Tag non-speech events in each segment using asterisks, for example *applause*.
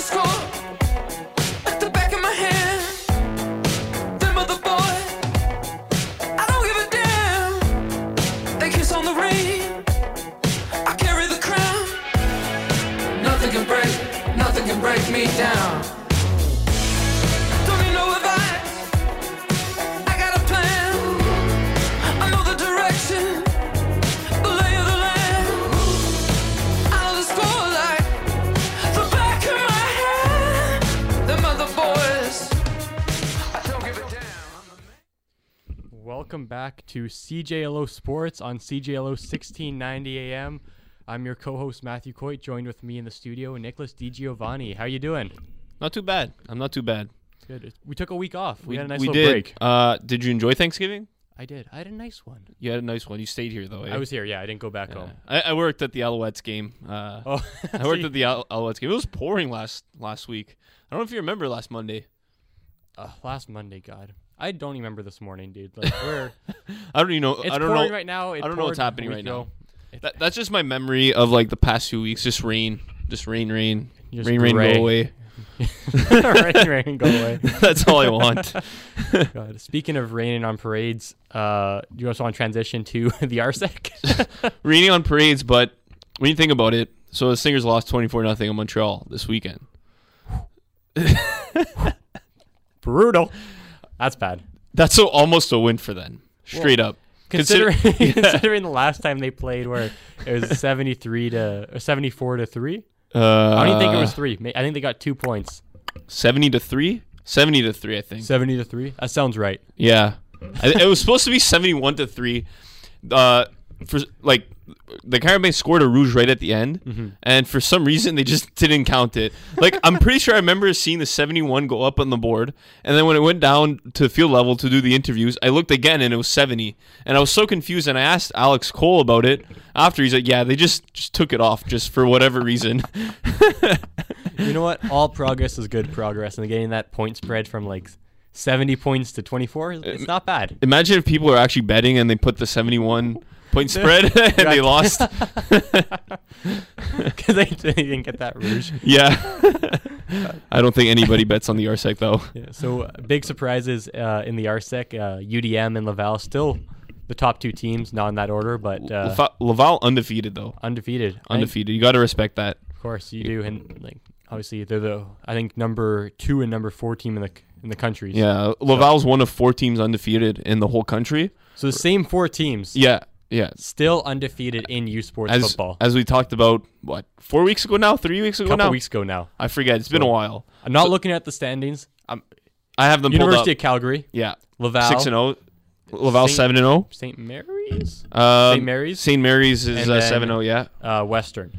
score to CJLO Sports on CJLO 1690 AM. I'm your co-host Matthew Coit, joined with me in the studio Nicholas DiGiovanni. How you doing? Not too bad. I'm not too bad. Good. We took a week off. We, had a nice we little did. break. Uh, did you enjoy Thanksgiving? I did. I had a nice one. You had a nice one. You stayed here though. eh? I was here. Yeah, I didn't go back Yeah. home. I, I worked at the Alouettes game. Uh, Oh, I worked *laughs* at the Al- Alouettes game. It was pouring last last week. I don't know if you remember last Monday. uh, last Monday. God, I don't remember this morning, dude. Like *laughs* we're I don't even know. it's I don't pouring know. right now. It I don't know what's poured a happening week right now. ago. That, that's just my memory of like the past few weeks. Just rain, just rain, rain, Just rain, rain, gray. go away. *laughs* rain, rain, go away. *laughs* that's all I want. God. Speaking of raining on parades, uh, do you also want to transition to the RSEC? Raining on parades, but when you think about it, so the Stingers lost twenty four nothing in Montreal this weekend. Brutal. That's bad. That's so almost a win for them. Straight up. Considering Consider- *laughs* *laughs* Yeah. considering the last time they played, where it was seventy three to or seventy four to three. Uh, I don't even think it was three. I think they got two points. 70 to 3 70 to 3 i think Seventy to three. That sounds right. yeah it was supposed to be 71 to 3 uh for like the Carabin scored a rouge right at the end Mm-hmm. and for some reason they just *laughs* didn't count it like i'm pretty sure i remember seeing the 71 go up on the board and then when it went down to field level to do the interviews i looked again and it was 70 and i was so confused and i asked alex cole about it after he's like yeah they just just took it off just for whatever reason *laughs* You know what? All progress is good progress, and getting that point spread from like seventy points to twenty four, it's not bad. Imagine if people are actually betting and they put the 71 point spread *laughs* *laughs* and they lost. *laughs* Because they, didn't get that rouge. Yeah. I don't think anybody bets on the RSEC though. Yeah, so uh, big surprises uh, in the RSEC. Uh, UDM and Laval still the top two teams, not in that order, but uh, Laval- Laval undefeated though. undefeated. Undefeated. You got to respect that. Of course, you do, and like obviously they're the I think number two and number four team in the in the country. Yeah. Laval's one of four teams undefeated in the whole country. So the same four teams, Yeah. Yeah. still undefeated in U Sports As football. as we talked about what four weeks ago now, three weeks a ago couple now. weeks ago now. I forget. It's been a while. I'm not So- looking at the standings. I'm I have them University of Calgary. Yeah. Laval, Six and zero. Laval Saint- seven and zero. St. Mary's, Um, St. Mary's? St. Mary's is uh, then- seven zero. Yeah. uh, Western,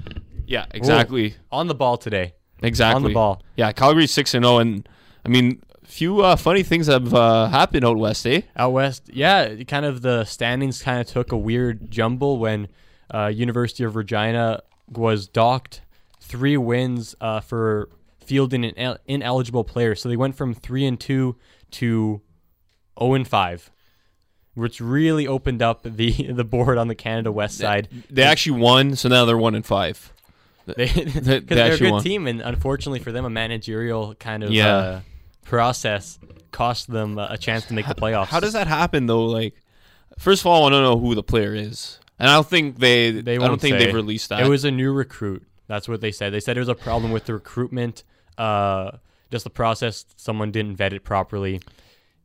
Yeah. Exactly. on the ball today. Exactly. On the ball. Yeah, Calgary's six and zero, and I mean, few uh, funny things have uh, happened out west, eh? Out west, yeah, kind of the standings kind of took a weird jumble when uh, University of Regina was docked three wins uh, for fielding an el- ineligible player. So they went from three and two to zero and five, which really opened up the *laughs* the board on the Canada West side. They actually won, so now they're one and five. *laughs* They, they because *laughs* they're a good won. team, and unfortunately for them, a managerial kind of Yeah. uh, process cost them a chance to make the playoffs. How does that happen though? Like, first of all, I want to know who the player is, and I don't think they. They I don't think say. they've released that. It was a new recruit. That's what they said. They said it was a problem with the recruitment, uh, just the process. Someone didn't vet it properly.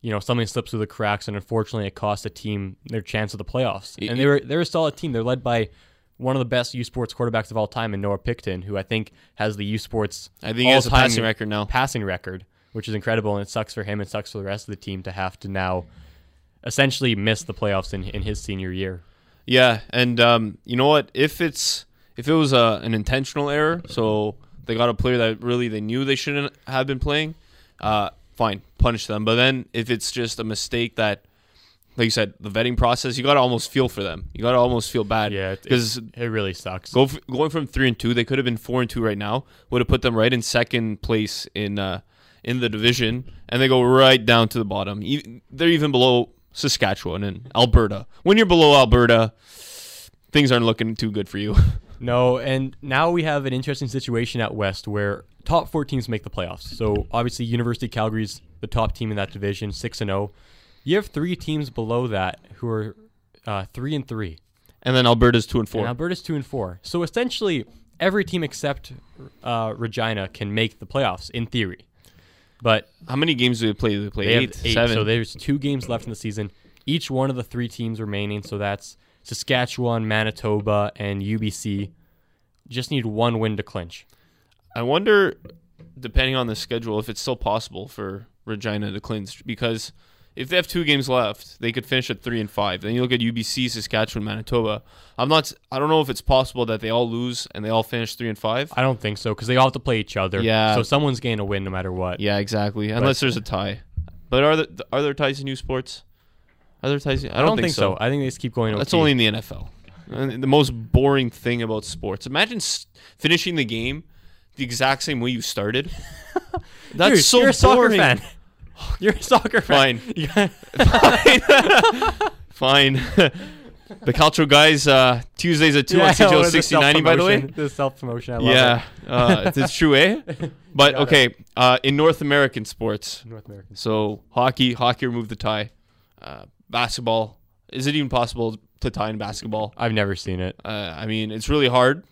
You know, something slips through the cracks, and unfortunately, it cost the team their chance of the playoffs. Y- And they were they're a solid team. They're led by one of the best U Sports quarterbacks of all time, in Noah Picton, who I think has the U Sports I think he has a passing record now. passing record, which is incredible, and it sucks for him. It sucks for the rest of the team to have to now essentially miss the playoffs in, in his senior year. Yeah, and um, you know what? If it's if it was uh, an intentional error, so they got a player that really they knew they shouldn't have been playing, uh, fine, punish them. But then if it's just a mistake that, like you said, the vetting process, you got to almost feel for them. You got to almost feel bad. Yeah, it- because It really sucks. go f- going from three and two, they could have been four and two right now. Would have put them right in second place in uh, in the division, and they go right down to the bottom. They're even below Saskatchewan and Alberta. When you're below Alberta, things aren't looking too good for you. *laughs* No, and now we have an interesting situation at West where top four teams make the playoffs. So obviously, University of Calgary's the top team in that division, six and zero. You have three teams below that who are uh, three and three, And then Alberta's two and four. and Alberta's two and four. So essentially, every team except uh, Regina can make the playoffs in theory. But How many games do they play? Do they play eight, eight, seven? so there's two games left in the season. Each one of the three teams remaining, so that's Saskatchewan, Manitoba, and UBC, just need one win to clinch. I wonder, depending on the schedule, if it's still possible for Regina to clinch because if they have two games left, they could finish at three and five. Then you look at UBC, Saskatchewan, Manitoba. I'm not. I don't know if it's possible that they all lose and they all finish three and five. I don't think so because they all have to play each other. Yeah. So someone's going to win no matter what. Yeah, exactly. Unless there's a tie. But are there are there ties in U Sports? Are there ties? in- I I don't, think, so. I think they just keep going. Away. That's OT. only in the NFL. The most boring thing about sports. Imagine finishing the game the exact same way you started. *laughs* That's Dude, so you're a soccer boring. fan. *laughs* You're a soccer fan. Fine. *laughs* You got- *laughs* Fine. the Caltro guys, uh, Tuesdays at 2 on what CGL 6090, by the way. self-promotion? This self promotion. I love Yeah, uh, it's true, eh? But Got okay, uh, in North American sports. North American. so hockey, hockey removed the tie. Uh, basketball, is it even possible to tie in basketball? I've never seen it. Uh, I mean, it's really hard,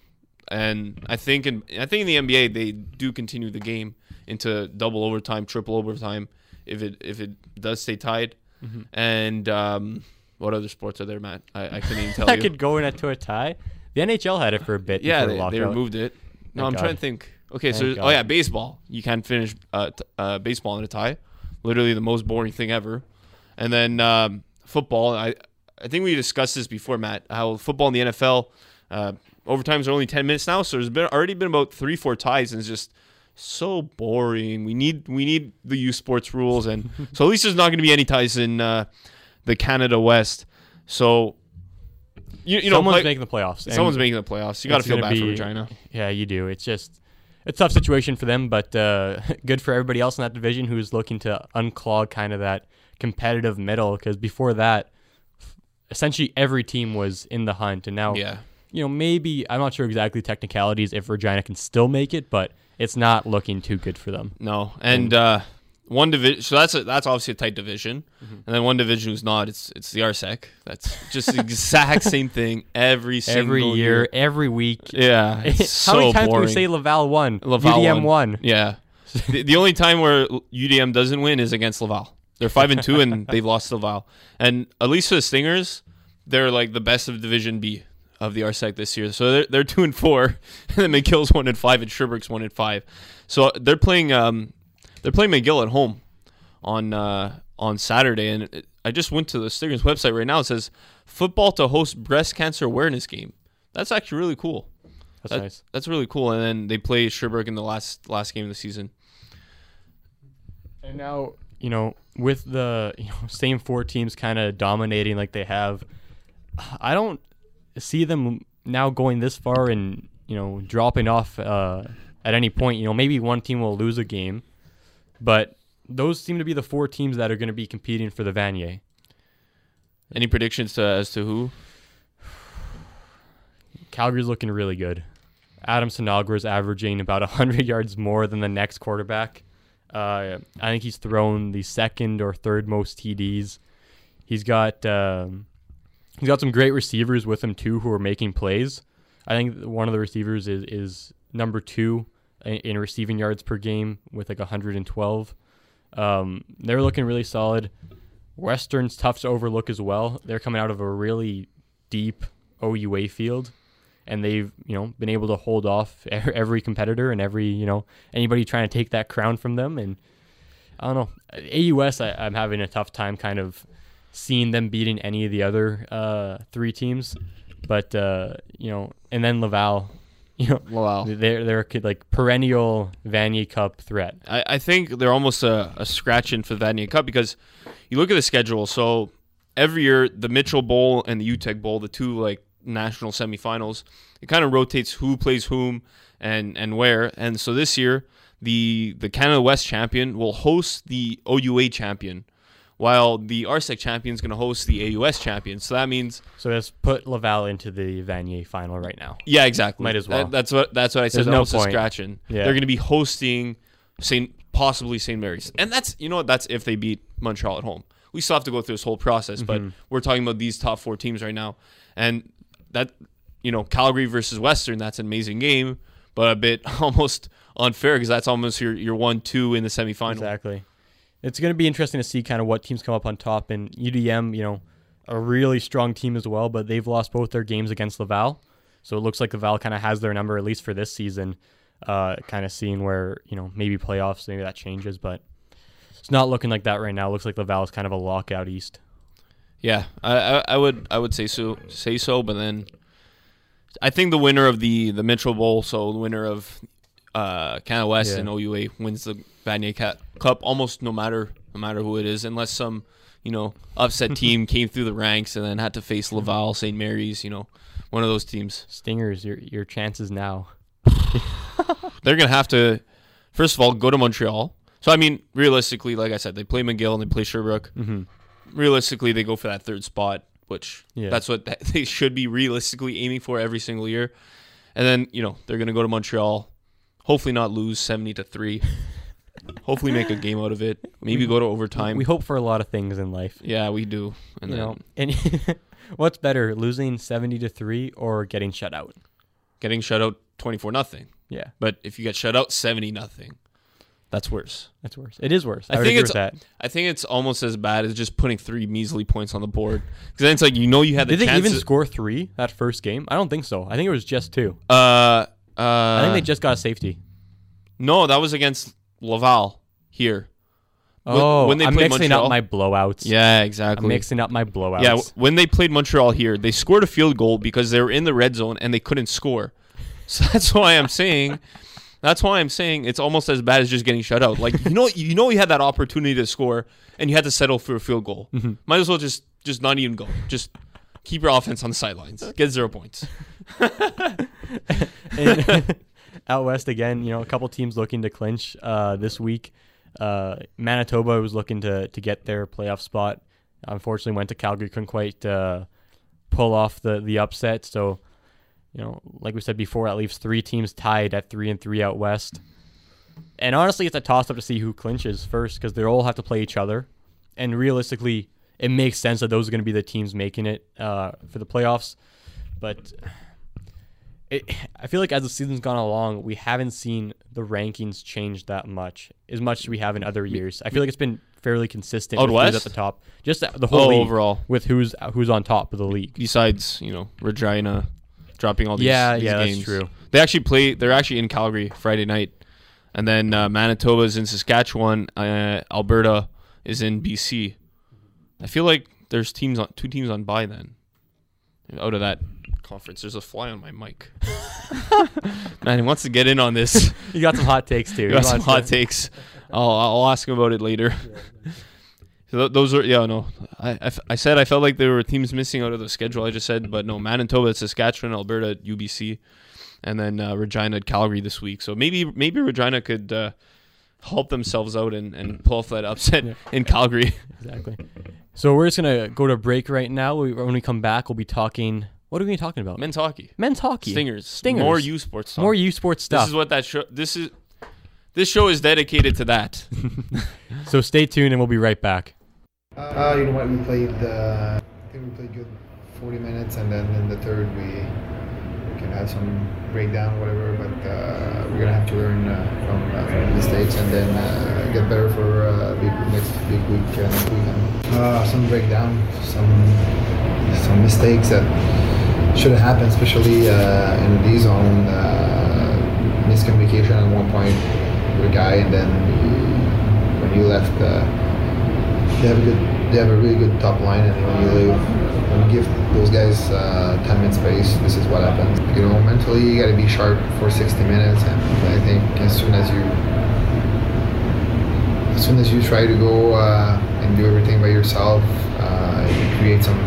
and I think in I think in the NBA they do continue the game into double overtime, triple overtime if it if it does stay tied. Mm-hmm. And um, what other sports are there, Matt? I, I couldn't even *laughs* tell That you. could go into a tie. The NHL had it for a bit. yeah, they, they removed it. No, Thank I'm trying to think. Okay, so Thank oh yeah, baseball. You can't finish uh, t- uh, baseball in a tie. Literally the most boring thing ever. And then um, football. I I think we discussed this before, Matt. How football in the NFL uh, overtimes are only ten minutes now. So there's been already been about three, four ties, and it's just so boring. We need we need the U Sports rules, and *laughs* so at least there's not going to be any ties in uh, the Canada West. So you, you know, Someone's play- making the playoffs. someone's making the playoffs. You got to feel bad for be- Regina. Yeah, you do. It's just a tough situation for them, but uh, *laughs* good for everybody else in that division who's looking to unclog kind of that competitive middle. Because before that, essentially every team was in the hunt, and now Yeah. You know maybe I'm not sure exactly technicalities if Regina can still make it, but it's not looking too good for them. No, and uh, one division. So that's a, that's obviously a tight division, Mm-hmm. and then one division who's not. It's it's the RSEC. That's just the exact *laughs* same thing every single Every year, every week. Yeah, *laughs* it's How so many times boring. can we say Laval won? Laval UDM won. won. Yeah, the, the only time where UDM doesn't win is against Laval. They're five and two, and they've lost to Laval. And at least for the Stingers, they're like the best of Division B of the RSEC this year. So they're, they're two and four, *laughs* and then McGill's one and five, and Sherbrooke's one and five. So they're playing um they're playing McGill at home on uh, on Saturday, and it, I just went to the Stingers website right now. It says football to host breast cancer awareness game. That's actually really cool. That's That- nice. That's really cool. And then they play Sherbrooke in the last last game of the season. And now, you know, with the you know, same four teams kind of dominating like they have, I don't see them now going this far and you know dropping off uh, at any point. You know, maybe one team will lose a game, but those seem to be the four teams that are going to be competing for the Vanier. Any predictions to, as to who? Calgary's looking really good. Adam Sinagra's averaging about 100 *laughs* yards more than the next quarterback. Uh, I think he's thrown the second or third most TDs. He's got um, he's got some great receivers with him too who are making plays. I think one of the receivers is is number two in, in receiving yards per game with like 112. Um, they're looking really solid. Western's tough to overlook as well. They're coming out of a really deep OUA field, and they've you know been able to hold off every competitor and every you know anybody trying to take that crown from them. And I don't know AUS. I, I'm having a tough time kind of seeing them beating any of the other uh, three teams, but uh, you know, and then Laval. *laughs* You know, Wow. they're they're a like perennial Vanier Cup threat. I, I think they're almost a, a scratch in for the Vanier Cup because you look at the schedule. So every year, the Mitchell Bowl and the Uteck Bowl, the two like national semifinals, it kind of rotates who plays whom and and where. And so this year, the the Canada West champion will host the OUA champion. While the RSEC champion is going to host the AUS champion. So that means, So let's put Laval into the Vanier final right now. yeah, exactly. Might as well. That- that's what that's what I said. There's no point. scratching. Yeah. They're going to be hosting Saint possibly St. Mary's, and that's you know what that's if they beat Montreal at home. We still have to go through this whole process, but Mm-hmm. we're talking about these top four teams right now, and that you know Calgary versus Western. That's an amazing game, but a bit *laughs* almost unfair because that's almost your your one two in the semifinal. Exactly. It's going to be interesting to see kind of what teams come up on top. And UDM, you know, a really strong team as well, but they've lost both their games against Laval. So it looks like Laval kind of has their number, at least for this season. Uh, kind of seeing where, you know, maybe playoffs, maybe that changes, but it's not looking like that right now. It looks like Laval is kind of a lockout east. Yeah, I, I, I would I would say so say so, but then I think the winner of the the Mitchell Bowl, so the winner of uh, Canada West Yeah. and OUA wins the Vanier Ca- Cup almost no matter no matter who it is, unless some you know upset *laughs* team came through the ranks and then had to face Laval, St. Mary's, you know, one of those teams. Stingers, your your chances now. *laughs* They're gonna have to first of all go to Montreal. So I mean, realistically, like I said, they play McGill and they play Sherbrooke. Mm-hmm. realistically they go for that third spot, which Yeah. that's what *laughs* they should be realistically aiming for every single year. And then you know they're gonna go to Montreal, hopefully not lose seventy to three. Hopefully make a game out of it. Maybe go to overtime. We hope for a lot of things in life. yeah, we do. And you then know, and *laughs* what's better, losing 70 to 3 or getting shut out? getting shut out twenty four nothing. Yeah, But if you get shut out seventy nothing, that's worse. that's worse. It is worse. I, I think it's- that. I think it's almost as bad as just putting three measly points on the board. Because then it's like you know you had the Did they even to- score three that first game? I don't think so. I think it was just two. uh, uh, I think they just got a safety. no, that was against Laval here. Oh, when they I'm played mixing Montreal? up my blowouts. Yeah, I'm exactly. mixing up my blowouts. yeah, when they played Montreal here, they scored a field goal because they were in the red zone and they couldn't score. *laughs* So that's why I'm saying, that's why I'm saying it's almost as bad as just getting shut out. Like you know, you know, you had that opportunity to score and you had to settle for a field goal. Mm-hmm. Might as well just just not even go. Just keep your offense on the sidelines. Get zero points. *laughs* And out west again, you know, a couple teams looking to clinch uh, this week. Uh, Manitoba was looking to to get their playoff spot. Unfortunately, went to Calgary, couldn't quite uh, pull off the the upset. So, you know, like we said before, that leaves three teams tied at three and three out west. And honestly, it's a toss up to see who clinches first because they all have to play each other. And realistically, it makes sense that those are going to be the teams making it uh, for the playoffs. But it, *sighs* I feel like as the season's gone along, we haven't seen the rankings change that much, as much as we have in other years. I feel like it's been fairly consistent who's west? at the top, just the- whole Oh, overall. with who's who's on top of the league. Besides, you know, Regina dropping all these, Yeah, these yeah, that's games. true. They actually play. They're actually in Calgary Friday night, and then uh, Manitoba's in Saskatchewan. Uh, Alberta is in BC. I feel like there's teams on two teams on by then. Out of that conference, there's a fly on my mic. *laughs* *laughs* Man, he wants to get in on this. *laughs* You got some hot takes too. You got some hot takes. I'll I'll ask him about it later. so th- those are yeah no. I, I f- I said I felt like there were teams missing out of the schedule. I just said, but no, Manitoba, Saskatchewan, Alberta, UBC, and then uh, Regina, at Calgary this week. So maybe maybe Regina could uh, help themselves out and, and pull off that upset Yeah. in Calgary. Exactly. So we're just gonna go to break right now. We, when we come back, we'll be talking. What are we talking about? Men's hockey, Men's hockey. Stingers, Stingers. more U Sports. Talk. More U Sports stuff. This is what that show. This is this show is dedicated to that. *laughs* so stay tuned, and we'll be right back. Uh, you know what? We played. Uh, I think we played good 40 minutes, and then in the third we we can have some breakdown, whatever. But uh, we're gonna have to learn uh, from, uh, from the mistakes, and then uh, get better for uh, big next big week uh, next weekend. Uh, some breakdown, some some mistakes that should have happened, especially uh, in the D zone. Uh, miscommunication at one point with a guy, and then he, when you left. Uh, they have a good, they have a really good top line, and when you leave, when you give those guys uh, 10 minutes space, this is what happens. You know, mentally you got to be sharp for 60 minutes, and I think as soon as you as soon as you try to go uh, and do everything by yourself, uh, you create some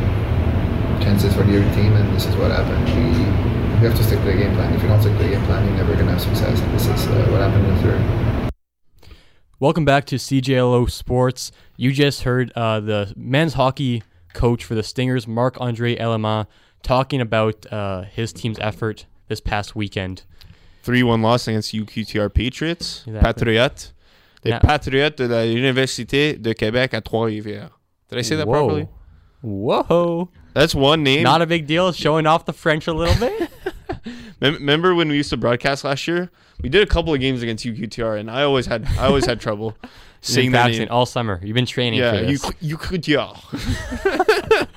chances for the other team, and this is what happened. We we have to stick to the game plan. If you don't stick to the game plan, you're never gonna have success, and this is uh, what happened in the third. Welcome back to CJLO Sports. You just heard uh, the men's hockey coach for the Stingers, Marc Andre Élément, talking about uh, his team's effort this past weekend. 3 1 loss against UQTR Patriots. Exactly. Patriotes. Les Now- Patriotes de la Université de Québec à Trois-Rivières. Did I say that Whoa. properly? Whoa. That's one name. Not a big deal, showing off the French a little bit. *laughs* Remember when we used to broadcast last year? We did a couple of games against UQTR, and I always had I always had trouble saying Saying that accent all summer. You've been training Yeah, for this. UQTR.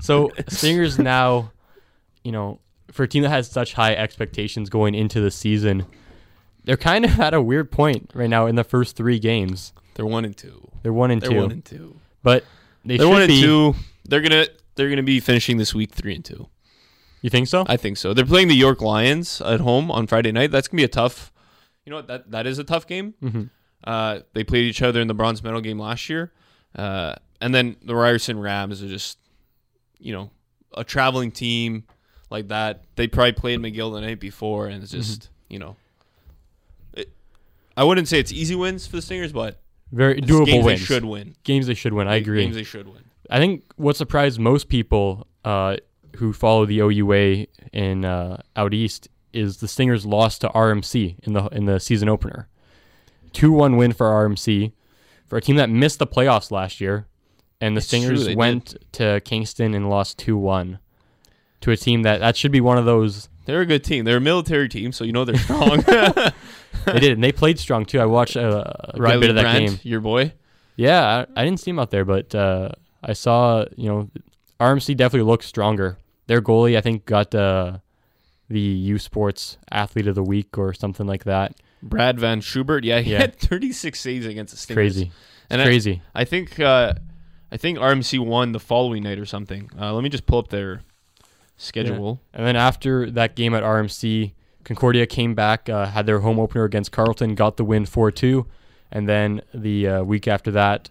So Stingers now, you know, for a team that has such high expectations going into the season, they're kind of at a weird point right now in the first three games. They're one and two. They're one and They're two, one and two. but they They're should one and be. two. They're gonna they're gonna be finishing this week three and two. You think so? I think so. They're playing the York Lions at home on Friday night. That's gonna be a tough. You know what? That that is a tough game. hmm Uh, they played each other in the bronze medal game last year, uh, and then the Ryerson Rams are just, you know, a traveling team like that. They probably played McGill the night before, and it's just you know. It, I wouldn't say it's easy wins for the Stingers, but Very doable games wins. they should win. Games they should win. I agree. Games they should win. I think what surprised most people uh, who follow the OUA in uh, out east is the Stingers lost to RMC in the in the season opener. Two one win for RMC for a team that missed the playoffs last year, and the It's Stingers they went to Kingston and lost two one to a team that that should be one of those. They're a good team. They're a military team, so you know they're *laughs* strong. *laughs* They did, and they played strong too. I watched a good bit of that Brandt, game. your boy. Yeah, I, I didn't see him out there, but uh, I saw you know RMC definitely looks stronger. Their goalie, I think, got uh, the U Sports Athlete of the Week or something like that. Brad Van Schubert. Yeah, he Yeah. had 36 saves against the Stingers. Crazy, And I- crazy. I think uh, I think RMC won the following night or something. Uh, let me just pull up their schedule. and then after that game at RMC, Concordia came back, uh, had their home opener against Carleton, got the win four two, and then the uh, week after that,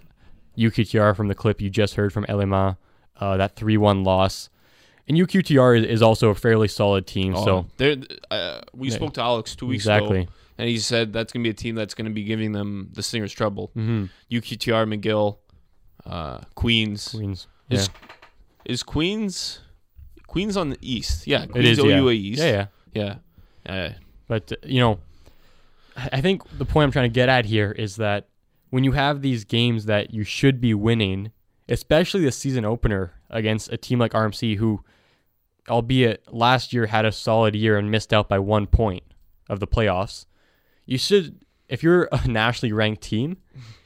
UQTR from the clip you just heard from Élément, uh, that three one loss. And UQTR is, also a fairly solid team, Oh, so uh, we spoke to Alex two weeks exactly. ago, and he said that's going to be a team that's going to be giving them the Stingers trouble. hmm UQTR, McGill, uh, Queens. Queens. Is is Queens Queens on the east? Yeah, It Queens is, yeah. East. Yeah, yeah. yeah. Uh, But uh, you know, I think the point I'm trying to get at here is that when you have these games that you should be winning, especially the season opener against a team like RMC, who, albeit last year had a solid year and missed out by one point of the playoffs, you should, if you're a *laughs* nationally ranked team,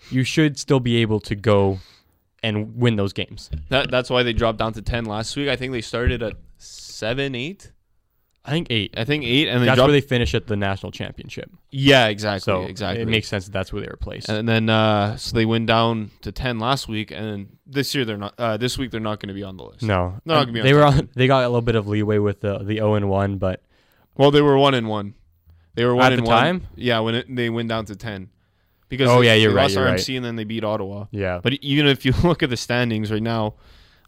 you should still be able to go and win those games. that that's why they dropped down to ten last week. I think they started at seven, eight. I think eight. I think eight, and they That's dropped. where they finish at the national championship. yeah, exactly, So exactly. it makes sense that that's where they were placed. And then uh, so they went down to ten last week, and this year they're not. Uh, this week they're not going to be on the list. No, They're not Uh, gonna be they were on. They got a little bit of leeway with the the zero and one, but Well, they were one and one. They were one At and the one. time? Yeah, when it, they went down to ten. Because Oh, they, yeah, you're they right, lost you're RMC right. and then they beat Ottawa. yeah, But even if you *laughs* look at the standings right now,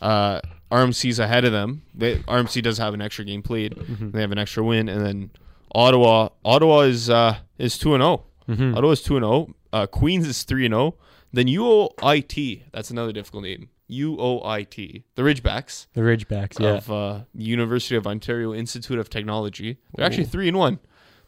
uh, RMC's ahead of them. They, RMC does have an extra game played. Mm-hmm. They have an extra win, and then Ottawa. Ottawa is uh, is two and zero. Mhm. Ottawa is two and zero. Uh, Queens is three and zero. Then UOIT. That's another difficult name. UOIT. The Ridgebacks the Ridgebacks. Yeah, of uh, the University of Ontario Institute of Technology. They're actually three and one.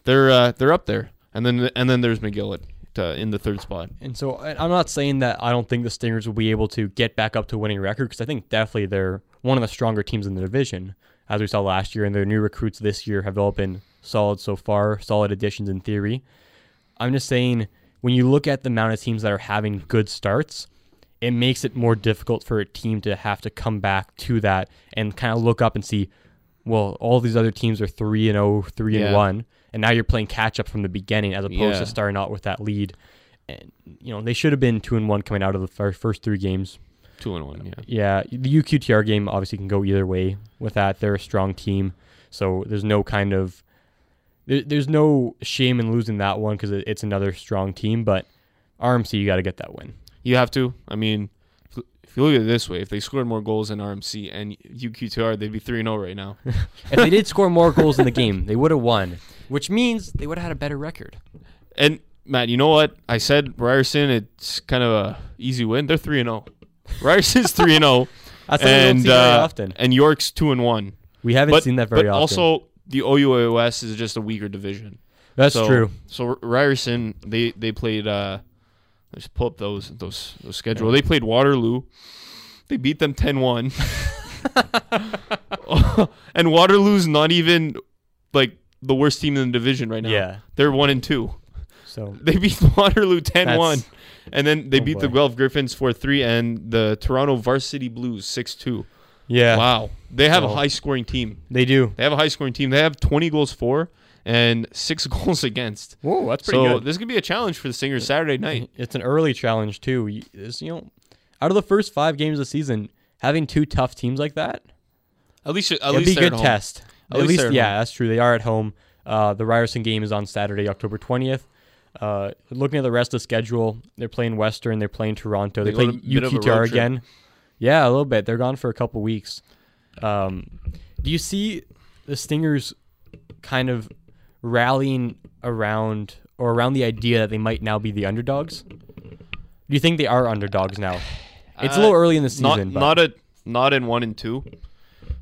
They're uh, they're up there, and then and then there's McGill uh, in the third spot. and so I'm not saying that I don't think the Stingers will be able to get back up to a winning record because I think definitely they're one of the stronger teams in the division, as we saw last year, and their new recruits this year have all been solid so far, solid additions in theory. I'm just saying when you look at the amount of teams that are having good starts, it makes it more difficult for a team to have to come back to that and kind of look up and see, well, all these other teams are 3 and 0, 3 Yeah. and 1, and now you're playing catch up from the beginning as opposed Yeah. to starting out with that lead. And you know, they should have been 2 and 1 coming out of the fir- first 3 games. Two and one. Yeah. Yeah, the UQTR game obviously can go either way with that. They're a strong team, so there's no kind of there, there's no shame in losing that one because it, it's another strong team. But RMC, you got to get that win. You have to. I mean, if, you look at it this way, if they scored more goals than RMC and UQTR, they'd be three and zero right now. *laughs* If they did score more goals in the game, they would have won, which means they would have had a better record. And Matt, you know what? I said Ryerson. It's kind of a easy win. They're three and zero. Ryerson's three and zero, *laughs* That's something we don't and very uh, often. and York's two and one. We haven't But seen that very but often. also the OUA East is just a weaker division. that's so, true. So Ryerson, they they played. uh Let's pull up those those those schedule. They played Waterloo. They beat them 10-1. *laughs* *laughs* and Waterloo's not even like the worst team in the division right now. Yeah. They're one and two. So *laughs* They beat Waterloo 10-1. That's- And then they Oh, beat the boy. Guelph Gryphons 4-3 and the Toronto Varsity Blues 6-2. yeah, Wow. They have a high scoring team. they do. They have a high scoring team. They have 20 goals for and 6 *laughs* goals against. Whoa, that's pretty So good. this could be a challenge for the Stingers Saturday night. *laughs* It's an early challenge too. It's, you know, out of the first five games of the season, having two tough teams like that, At least at it'd least be a good test. At At, least least, yeah, home. that's true. They are at home. Uh, the Ryerson game is on Saturday, October twentieth. Uh, looking at the rest of the schedule, they're playing Western, they're playing Toronto, They they, play on a bit of a road UQTR again. Yeah, a little bit. They're gone for a couple weeks. Um, do you see the Stingers kind of rallying around or around the idea that they might now be the underdogs? Do you think they are underdogs now? It's a Uh, little early in the Not season, but not at not in 1 and 2.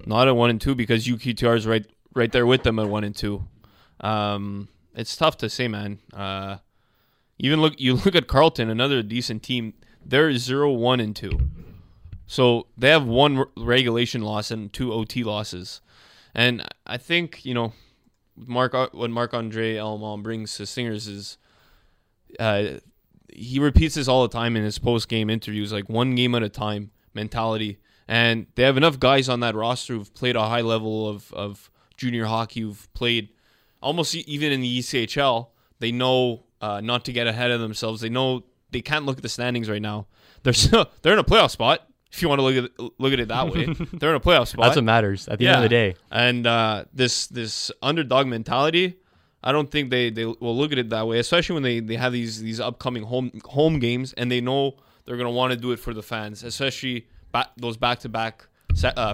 Not at 1 and 2 because UQTR is right right there with them at 1 and 2. Um it's tough to say, man. Uh even look you *laughs* look at Carleton, another decent team. They're zero one and 2. So they have one regulation loss and two OT losses. And I think, you know, Mark what Marc Andre Élément brings to Stingers is uh, he repeats this all the time in his post game interviews, like one game at a time mentality. And they have enough guys on that roster who've played a high level of, of junior hockey, who've played almost even in the ECHL. They know uh, not to get ahead of themselves. They know they can't look at the standings right now. They're *laughs* still, they're in a playoff spot. If you want to look at it, look at it that way, *laughs* they're in a playoff spot. that's what matters at the end of the day. And uh, this this underdog mentality, I don't think they, they will look at it that way, especially when they, they have these these upcoming home home games and they know they're gonna want to do it for the fans, especially back, those back to back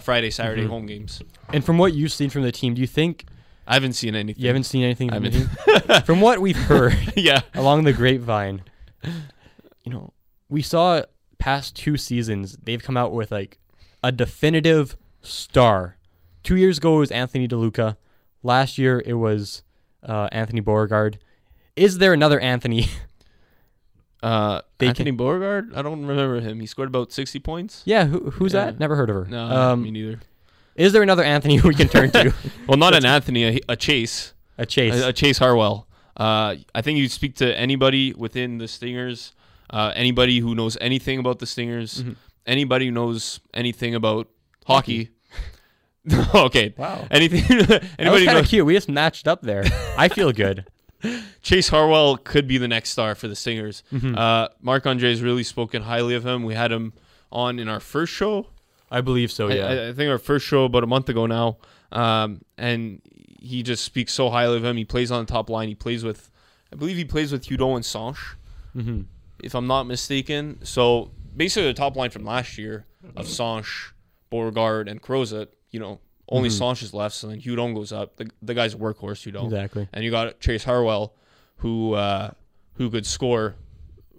Friday Saturday Mm-hmm. home games. And from what you've seen from the team, do you think I haven't seen anything. you haven't seen anything? From, haven't. from what we've *laughs* heard yeah. along the grapevine, you know, we saw past two seasons they've come out with like a definitive star. Two years ago it was Anthony DeLuca. Last year it was uh, Anthony Beauregard. Is there another Anthony? *laughs* Uh, They Anthony Beauregard, I don't remember him. He scored about sixty points. yeah, who, who's Yeah. that? Never heard of her. No, um, me neither. is there another Anthony *laughs* we can turn to? *laughs* Well, not an Anthony, a, a Chase. a Chase. a, a Chase Harwell. Uh, I think you speak to anybody within the Stingers, uh, anybody who knows anything about the Stingers, Mm-hmm. anybody who knows anything about hockey. *laughs* okay. Wow. Anything. *laughs* anybody kind of cute. We just matched up there. I feel good. *laughs* Chase Harwell could be the next star for the Stingers. Mm-hmm. Uh, Mark Andre has really spoken highly of him. We had him on in our first show. I believe so. Yeah. I, I think our first show about a month ago now, um, and he just speaks so highly of him. He plays on the top line. He plays with, I believe he plays with Hudon and Sanche, mm-hmm. If I'm not mistaken. So basically, the top line from last year of Sanche, Beauregard, and Crozet, you know, only Sanche is left, so then Hudon goes up. The, the guy's a workhorse, Hudon. Exactly. And you got Chase Harwell, who uh, who could score,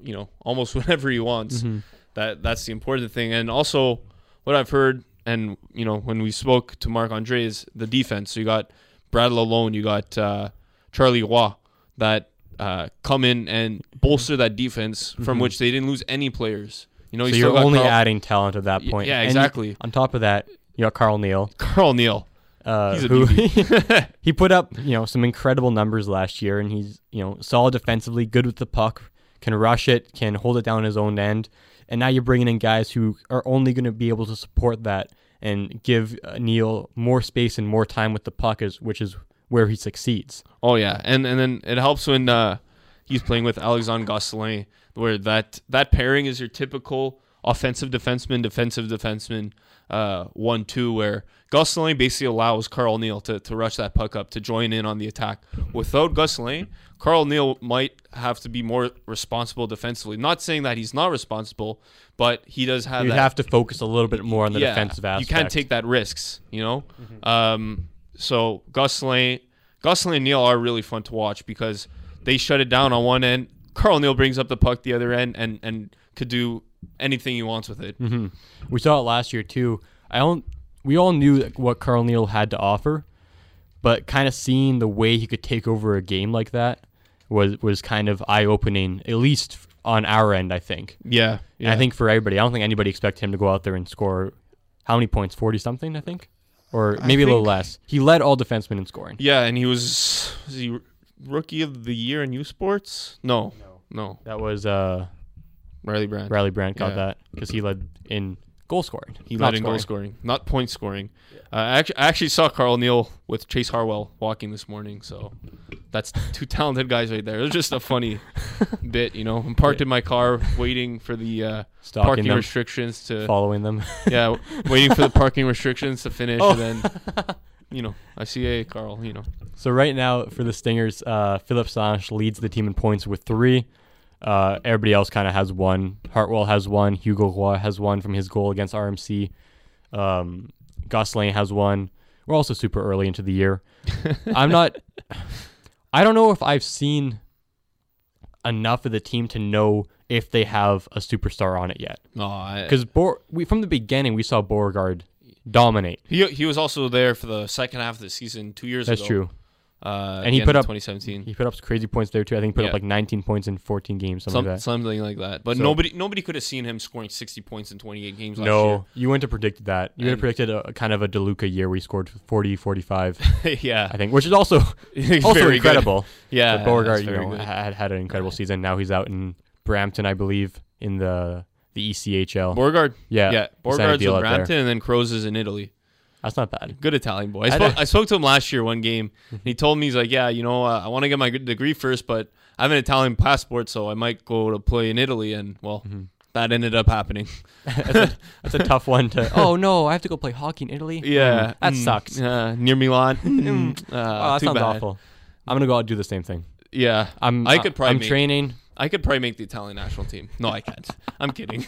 you know, almost *laughs* whenever he wants. Mm-hmm. That that's the important thing. And also, what I've heard, and you know, when we spoke to Marc Andre, is the defense. So you got Brad Lalone, you got uh, Charlie Roy, that uh, come in and bolster that defense from which they didn't lose any players. You know, Mm-hmm. So you you're only Carl, adding talent at that point. yeah, And exactly. on top of that, you got Carl Neal, *laughs* Carl Neal. uh, who *laughs* *laughs* he put up you know some incredible numbers last year, and he's you know solid defensively, good with the puck, can rush it, can hold it down his own end. And now you're bringing in guys who are only going to be able to support that and give uh, Neal more space and more time with the puck, is which is where he succeeds. Oh yeah, and and then it helps when uh, he's playing with Alexandre Gosselin, where that that pairing is your typical offensive defenseman, defensive defenseman, uh, one two, where Gosselin basically allows Carl Neal to, to rush that puck up to join in on the attack. Without Gosselin, Carl Neal might have to be more responsible defensively. Not saying that he's not responsible, but he does have You'd have to focus a little bit more on the defensive aspect. you can't take that risks, you know. Um, so Gosselin, Gosselin and Neal are really fun to watch because they shut it down on one end. Carl Neal brings up the puck the other end and and could do anything he wants with it. hmm We saw it last year too. I don't. We all knew what Carl Neal had to offer, but kind of seeing the way he could take over a game like that was was kind of eye opening, at least on our end. I think. Yeah, And I think for everybody, I don't think anybody expected him to go out there and score how many points? Forty something, I think, or maybe a little less. He led all defensemen in scoring. Yeah, and he was was he rookie of the year in U Sports? No, no, That was uh, Riley Brandt. Riley Brandt got Yeah. that because he led in goal scoring. He not led in goal scoring, not point scoring. Uh, I, actually, I actually saw Carl Neal with Chase Harwell walking this morning, so that's two *laughs* talented guys right there. It was just a funny *laughs* bit, you know. I'm parked in my car waiting for the uh, parking them, restrictions to following them. yeah, waiting for the *laughs* parking restrictions to finish, Oh. and then you know I see a Carl, you know. So right now for the Stingers, uh, Philip Sanche leads the team in points with three. Uh, everybody else kind of has one. Harwell has one. Hugo Roy has one from his goal against RMC. Um, Gosselin has one. We're also super early into the year. *laughs* I'm not. I don't know if I've seen enough of the team to know if they have a superstar on it yet. Because Bor- we from the beginning we saw Beauregard dominate. he he was also there for the second half of the season two years That's ago. That's true. Uh, And he put up- 2017. He put up crazy points there too. I think he put Yeah. up like 19 points in 14 games, something Some, like that. something like that. But So- nobody nobody could have seen him scoring 60 points in 28 games last No, you wouldn't have predicted that. You would have And- predicted a, kind of a DeLuca year where he scored 40, 45, *laughs* yeah. I think, which is also *laughs* also incredible. *laughs* Yeah. but Beauregard, you know, good. had had an incredible season. Now he's out in Brampton, I believe, in the the ECHL. Beauregard. yeah, Yeah. Beauregard's in. Brampton and then Crows is in Italy. That's not bad. Good Italian boy. I I spoke. I spoke to him last year one game. and He told me he's like, yeah, you know, uh, I want to get my degree first, but I have an Italian passport, so I might go to play in Italy. And well, Mm-hmm. that ended up happening. *laughs* that's, a, that's a tough one to. *laughs* Oh no, I have to go play hockey in Italy. Yeah, Mm, that Mm, sucks. Uh, near Milan. *laughs* Mm, uh, oh, that too sounds bad. awful. I'm gonna go out and do the same thing. Yeah, I'm. I could probably I'm make- training. I could probably make the Italian national team. No, I can't. I'm kidding.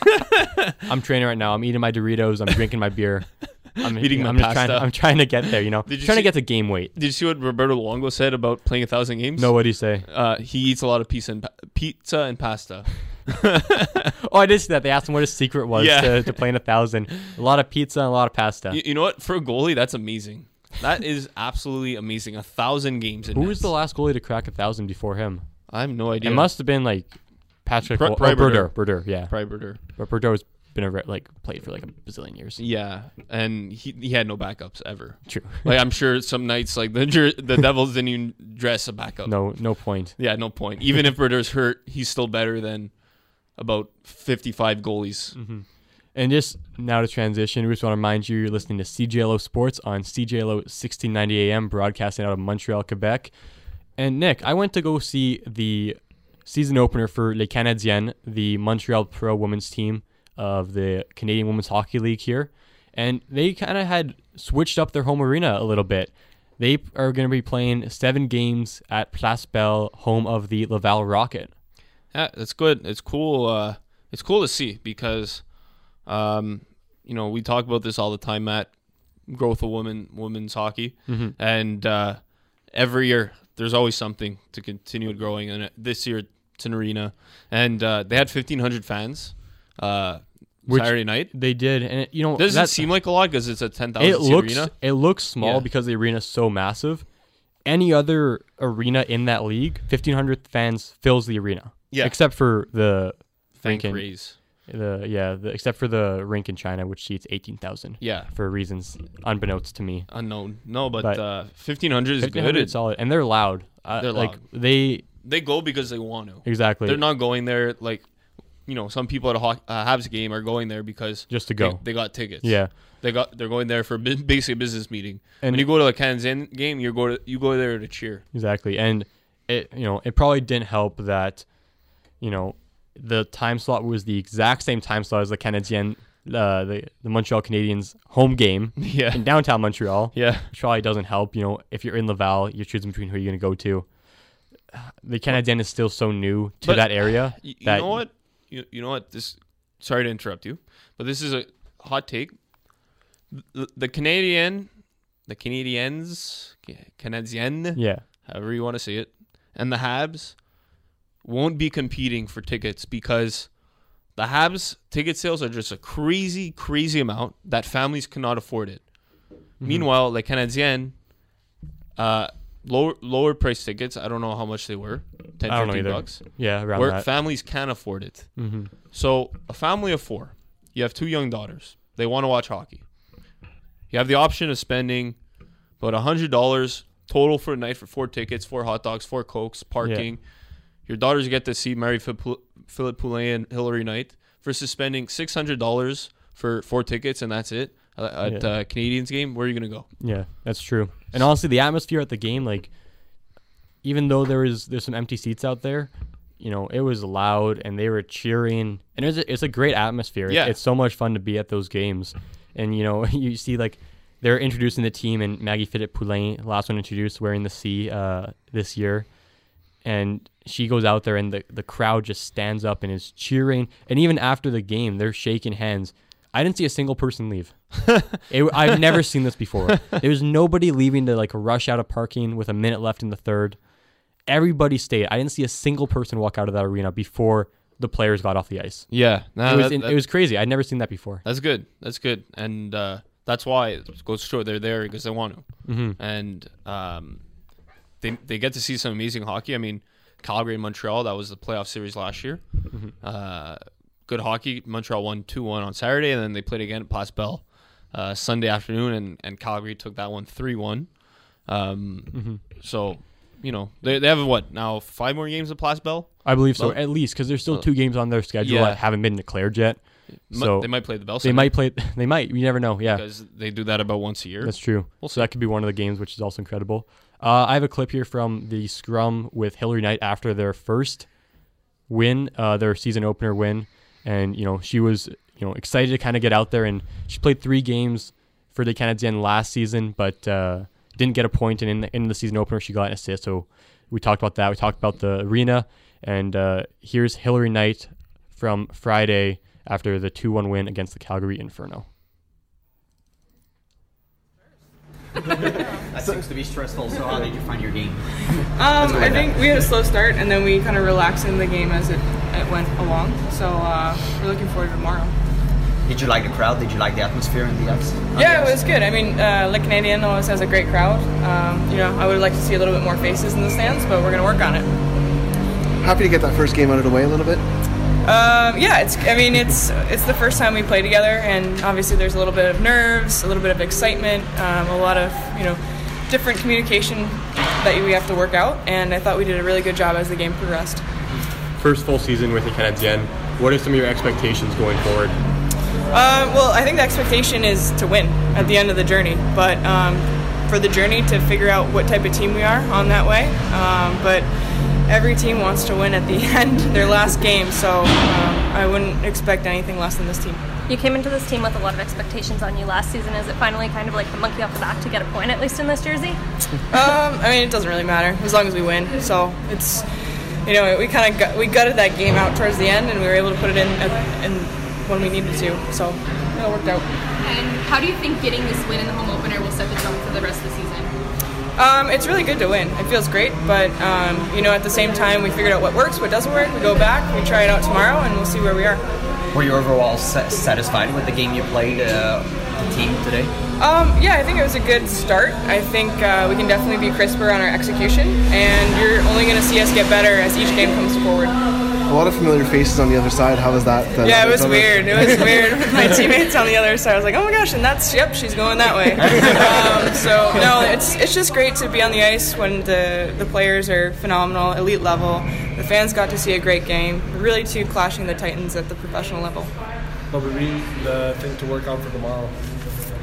I'm training right now. I'm eating my Doritos. I'm drinking my beer. *laughs* I'm Eating my I'm just trying. pasta. I'm trying to get there. You know, Did you trying to get to game weight. Did you see what Roberto Luongo said about playing a thousand games? No, what did he say? Uh, he eats a lot of pizza and pizza and pasta. *laughs* Oh, I did see that. They asked him what his secret was Yeah. to, to playing a thousand. A lot of pizza and a lot of pasta. You, you know what? For a goalie, that's amazing. That *laughs* is absolutely amazing. A thousand games in Who was the last goalie to crack a thousand before him? I have no idea. It must have been like Patrick Pri- Wa- Pri- Brodeur. Brodeur. Brodeur, yeah. Priberter. But Brodeur's been a re- like played for like a bazillion years. Yeah, and he he had no backups ever. True. *laughs* Like I'm sure some nights like the the Devils didn't even dress a backup. No, no point. Yeah, no point. Even if Brodeur's hurt, he's still better than about 55 goalies. Mm-hmm. And just now to transition, we just want to remind you you're listening to CJLO Sports on CJLO 1690 AM, broadcasting out of Montreal, Quebec. And Nick, I went to go see the season opener for Les Canadiennes, the Montreal Pro women's team of the Canadian Women's Hockey League here. And they kind of had switched up their home arena a little bit. They are going to be playing seven games at Place Bell, home of the Laval Rocket. Yeah, that's good. It's cool. Uh, it's cool to see because, um, you know, we talk about this all the time, Matt. Growth of women, women's hockey, and uh, every year there's always something to continue growing. And this year it's an arena, and uh, they had 1,500 fans uh, Which- Saturday night. They did, and it, you know Doesn't that- seem like a lot because it's a 10,000 it seat looks arena. it looks small Yeah. because the arena is so massive. Any other arena in that league, fifteen hundred fans fills the arena. Yeah. except for the Thank rink in- Rays. the yeah, the, except for the rink in China, which seats eighteen thousand Yeah, for reasons unbeknownst to me. unknown. No, but, But- uh, 1,500 is Fifteen good. It's- solid, and they're loud. Uh, They're like loud. they They go because they want to. exactly They're not going there like, you know, some people at a ho- uh, Habs game are going there because just to go. they got tickets. yeah, they got they're going there for bu- basically a business meeting. And- when you go to a Inn game, you go to you go there to cheer. Exactly. And it you know, it probably didn't help that, you know, the time slot was the exact same time slot as the Canadien uh, the, the Montreal Canadiens home game *laughs* Yeah, in downtown Montreal. yeah, Which probably doesn't help. You know, if you're in Laval, you're choosing between who you're gonna go to. The Canadien is still so new to But- that area *sighs* You, you that know what? You, you know what? This. Sorry to interrupt you, but this is a hot take. The, the Canadian, the Canadiens, Ca- Canadien, yeah. however you want to say it, and the Habs won't be competing for tickets because the Habs ticket sales are just a crazy, crazy amount that families cannot afford it. Mm-hmm. Meanwhile, the Canadiens, uh, lower lower price tickets. I don't know how much they were, 10, I don't know 15 either. bucks. Yeah, around Where that. families can afford it. hmm So a family of four, you have two young daughters. They want to watch hockey. You have the option of spending about hundred dollars total for a night for four tickets, four hot dogs, four cokes, parking. Your daughters get to see Marie Phil- Philip Poulin and Hilary Knight versus spending six hundred dollars for four tickets and that's it at Yeah. uh, Canadians game. Where are you gonna go? Yeah, that's true. And honestly, the atmosphere at the game, like, even though there was there's some empty seats out there, you know, it was loud and they were cheering, and it's a, it's a great atmosphere. Yeah. it's so much fun to be at those games, and you know, *laughs* you see like they're introducing the team and Marie Philip Poulin, last one introduced, wearing the C uh, this year, and she goes out there and the the crowd just stands up and is cheering, and even after the game, they're shaking hands. I didn't see a single person leave. It, I've never *laughs* seen this before. There was nobody leaving to like rush out of parking with a minute left in the third. Everybody stayed. I didn't see a single person walk out of that arena before the players got off the ice. Yeah, it was that- that- it was crazy. I'd never seen that before. That's good. That's good, and uh, that's why it goes to show they're there because they want to, hmm and um, they they get to see some amazing hockey. I mean, Calgary and Montreal. That was the playoff series last year. Mm-hmm. Uh, good hockey. Montreal won two one on Saturday, and then they played again at Place Bell uh, Sunday afternoon, and, and Calgary took that one three one. Um, Mm-hmm. So, you know, they they have what now five more games at Place Bell. I believe so, Well- at least because there's still well, two games on their schedule yeah. that haven't been declared yet. So they might play the Bell. they might play. *laughs* They might. You never know. Yeah, because they do that about once a year. that's true. We'll so that could be one of the games, which is also incredible. Uh, I have a clip here from the scrum with Hilary Knight after their first win, uh, their season opener win, and you know she was you know excited to kind of get out there, and she played three games for the Canadiennes last season, but uh, didn't get a point, and in the, in the season opener she got an assist. So we talked about that. We talked about the arena, and uh, here's Hilary Knight from Friday after the two one win against the Calgary Inferno. That seems to be stressful. So how did you find your game? Um, I think we had a slow start, and then we kind of relaxed in the game as it, it went along. So uh, we're looking forward to tomorrow. Did you like the crowd? Did you like the atmosphere in the ice? Yeah, it was good. I mean, uh, Le Canadien always has a great crowd. Um, you know, I would like to see a little bit more faces in the stands, but we're going to work on it. Happy to get that first game out of the way a little bit. Um, yeah, it's. I mean, it's it's the first time we play together, and obviously there's a little bit of nerves, a little bit of excitement, um, a lot of you know different communication that we have to work out. And I thought we did a really good job as the game progressed. First full season with the Canadiennes. What are some of your expectations going forward? Uh, well, I think the expectation is to win at the end of the journey, but um, for the journey to figure out what type of team we are on that way. Um, but every team wants to win at the *laughs* end, their last game, so um, I wouldn't expect anything less than this team. You came into this team with a lot of expectations on you last season. Is it finally kind of like the monkey off the back to get a point, at least in this jersey? *laughs* Um, I mean, it doesn't really matter as long as we win. So it's, you know, we kind of got, we gutted that game out towards the end, and we were able to put it in, at, in when we needed to. So it worked out. And how do you think getting this win in the home opener will set the tone for the rest of the season? Um, it's really good to win. It feels great, but um, you know, at the same time, we figured out what works, what doesn't work. We go back, we try it out tomorrow, and we'll see where we are. Were you overall satisfied with the game you played, uh, the team today? Um, yeah, I think it was a good start. I think uh, we can definitely be crisper on our execution, and you're only going to see us get better as each game comes forward. A lot of familiar faces on the other side. How was that? uh, Yeah, it was weird. It was weird with my *laughs* teammates on the other side. I was like, oh my gosh, and that's yep, she's going that way. um, so no, it's it's just great to be on the ice when the the players are phenomenal, elite level. The fans got to see a great game. Really, two clashing the Titans at the professional level. What would be the thing to work on for tomorrow?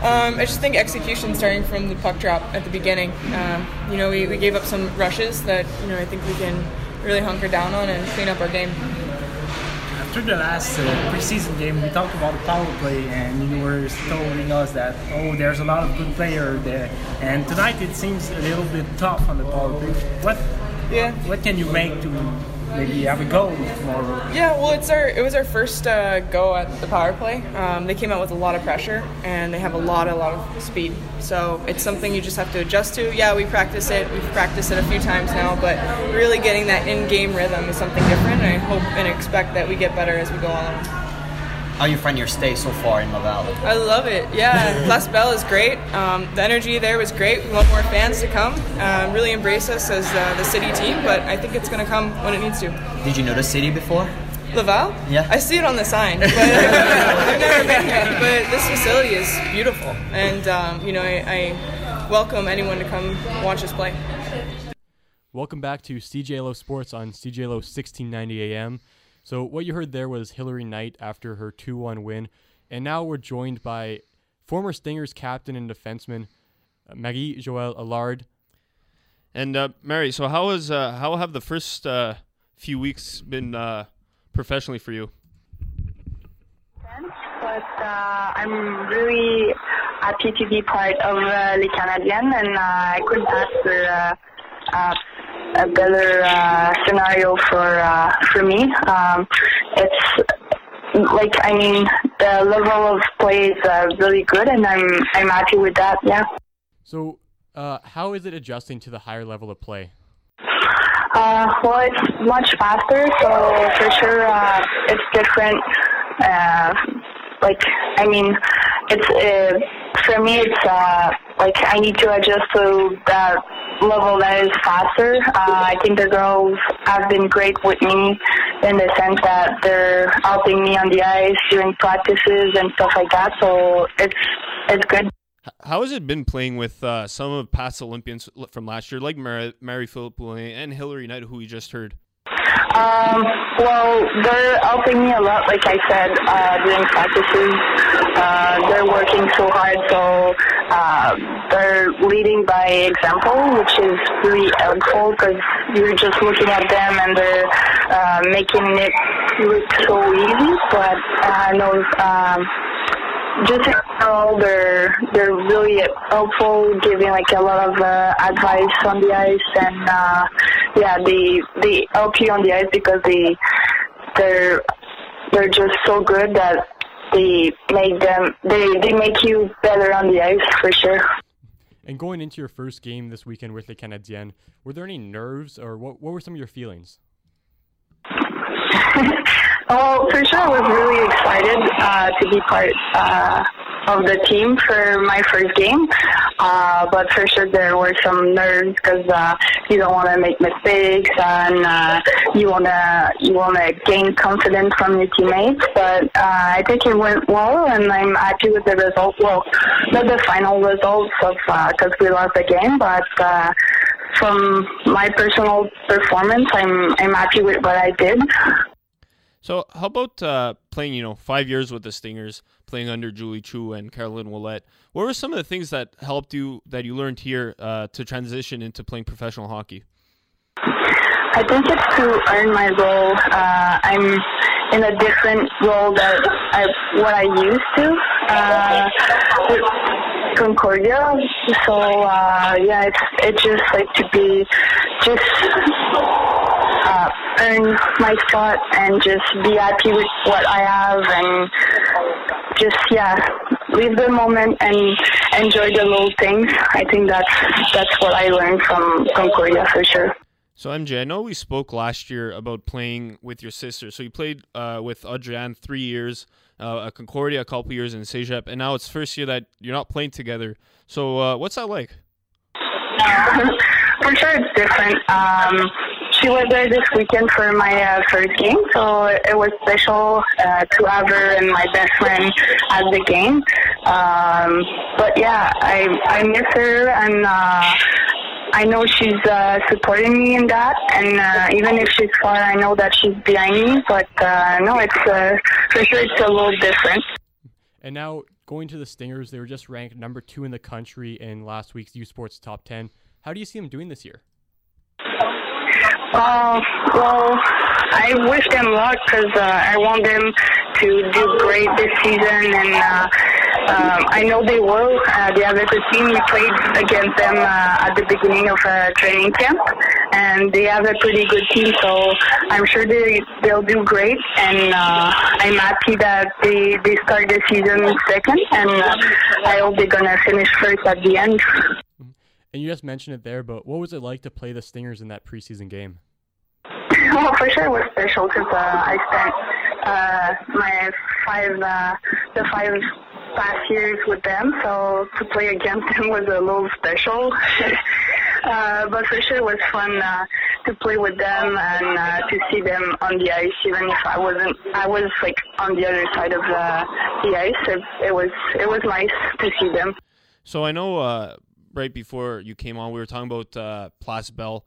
Um, I just think execution starting from the puck drop at the beginning. Um, you know, we, we gave up some rushes that you know I think we can really hunker down on and clean up our game. After the last uh, preseason game, we talked about the power play, and you were telling us that oh, there's a lot of good player there. And tonight it seems a little bit tough on the power play. What Yeah. what can you make to maybe have a goal tomorrow. Yeah, well, it's our it was our first uh, go at the power play. Um, they came out with a lot of pressure and they have a lot a lot of speed. So it's something you just have to adjust to. Yeah, we practice it. We've practiced it a few times now, but really getting that in-game rhythm is something different. I hope and expect that we get better as we go along. How you find your stay so far in La Laval? I love it. Yeah, *laughs* Place Bell is great. Um, the energy there was great. We want more fans to come, uh, really embrace us as uh, the city team. But I think it's going to come when it needs to. Did you know the city before? Laval? Yeah. I see it on the sign, *laughs* but I've never been here. But this facility is beautiful, and um, you know I, I welcome anyone to come watch us play. Welcome back to CJLO Sports on CJLO 1690 AM. So what you heard there was Hilary Knight after her 2-1 win, and now we're joined by former Stingers captain and defenseman uh, Marie Joëlle Allard. And uh, Mary, so how is uh, how have the first uh, few weeks been uh, professionally for you? but uh, I'm really happy to be part of uh, Les Canadiennes, and uh, I couldn't ask for uh, uh, a better uh, scenario for uh, for me. Um, it's like I mean the level of play is uh, really good, and I'm I'm happy with that. Yeah. So uh, how is it adjusting to the higher level of play? Uh, well, it's much faster, so for sure uh, it's different. Uh, like, I mean, it's uh, for me, it's uh, like I need to adjust to that level that is faster. Uh, I think the girls have been great with me in the sense that they're helping me on the ice during practices and stuff like that. So it's it's good. How has it been playing with uh, some of past Olympians from last year, like Mary, Marie Philip Poulin and Hilary Knight, who we just heard? Um, well, they're helping me a lot, like I said, uh, during practices. Uh, they're working so hard, so uh, they're leading by example, which is really helpful because you're just looking at them and they're uh, making it look so easy. But I know um, just in general, they're they're really helpful, giving like a lot of uh, advice on the ice, and uh, yeah, they they help you on the ice because they they're they're just so good that they make them they they make you better on the ice for sure. And going into your first game this weekend with the Canadiennes, were there any nerves or what, what were some of your feelings? *laughs* Oh, for sure, I was really excited uh, to be part uh, of the team for my first game. Uh, but for sure, there were some nerves because uh, you don't want to make mistakes and uh, you want to you want to gain confidence from your teammates. But uh, I think it went well, and I'm happy with the result. Well, not the final results of because we lost the game, but. Uh, from my personal performance, I'm I'm happy with what I did. So, how about uh, playing, you know, five years with the Stingers, playing under Julie Chu and Caroline Ouellette? What were some of the things that helped you, that you learned here uh, to transition into playing professional hockey? I think it's to earn my role. Uh, I'm in a different role that I, what I used to uh, Concordia. So uh, yeah, it's it's just like to be just uh, earn my spot and just be happy with what I have and just yeah live the moment and enjoy the little things. I think that's that's what I learned from Concordia for sure. So, MJ, I know we spoke last year about playing with your sister. So, you played uh, with Adrienne three years, uh, at Concordia a couple years in Cégep, and now it's first year that you're not playing together. So, uh, what's that like? *laughs* for sure, it's different. Um, she was there this weekend for my uh, first game, so it was special uh, to have her and my best friend at the game. Um, but yeah, I I miss her, and uh, I know she's uh, supporting me in that. And uh, even if she's far, I know that she's behind me. But uh, no, it's uh, for sure it's a little different. And now going to the Stingers, they were just ranked number two in the country in last week's U Sports Top 10. How do you see them doing this year? Uh, well, I wish them luck because uh, I want them to do great this season, and uh, um, I know they will. Uh, they have a good team. We played against them uh, at the beginning of uh, training camp, and they have a pretty good team. So I'm sure they they'll do great, and uh, I'm happy that they they start the season second, and uh, I hope they're gonna finish first at the end. And you just mentioned it there, but what was it like to play the Stingers in that preseason game? Well, for sure it was special because uh, I spent uh, my five uh, the five past years with them, so to play against them was a little special. *laughs* uh, but for sure it was fun uh, to play with them and uh, to see them on the ice, even if I wasn't. I was like on the other side of uh, the ice. It, it was it was nice to see them. So I know uh, right before you came on, we were talking about uh, Place Bell.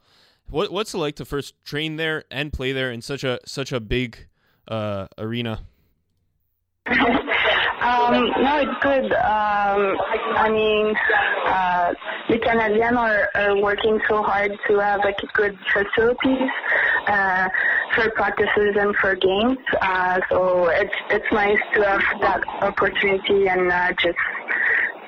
What what's it like to first train there and play there in such a such a big uh, arena? Um, no, it's good. Um, I mean, uh, the Canadians are, are working so hard to have like good facilities uh, for practices and for games. Uh, so it's it's nice to have that opportunity and uh, just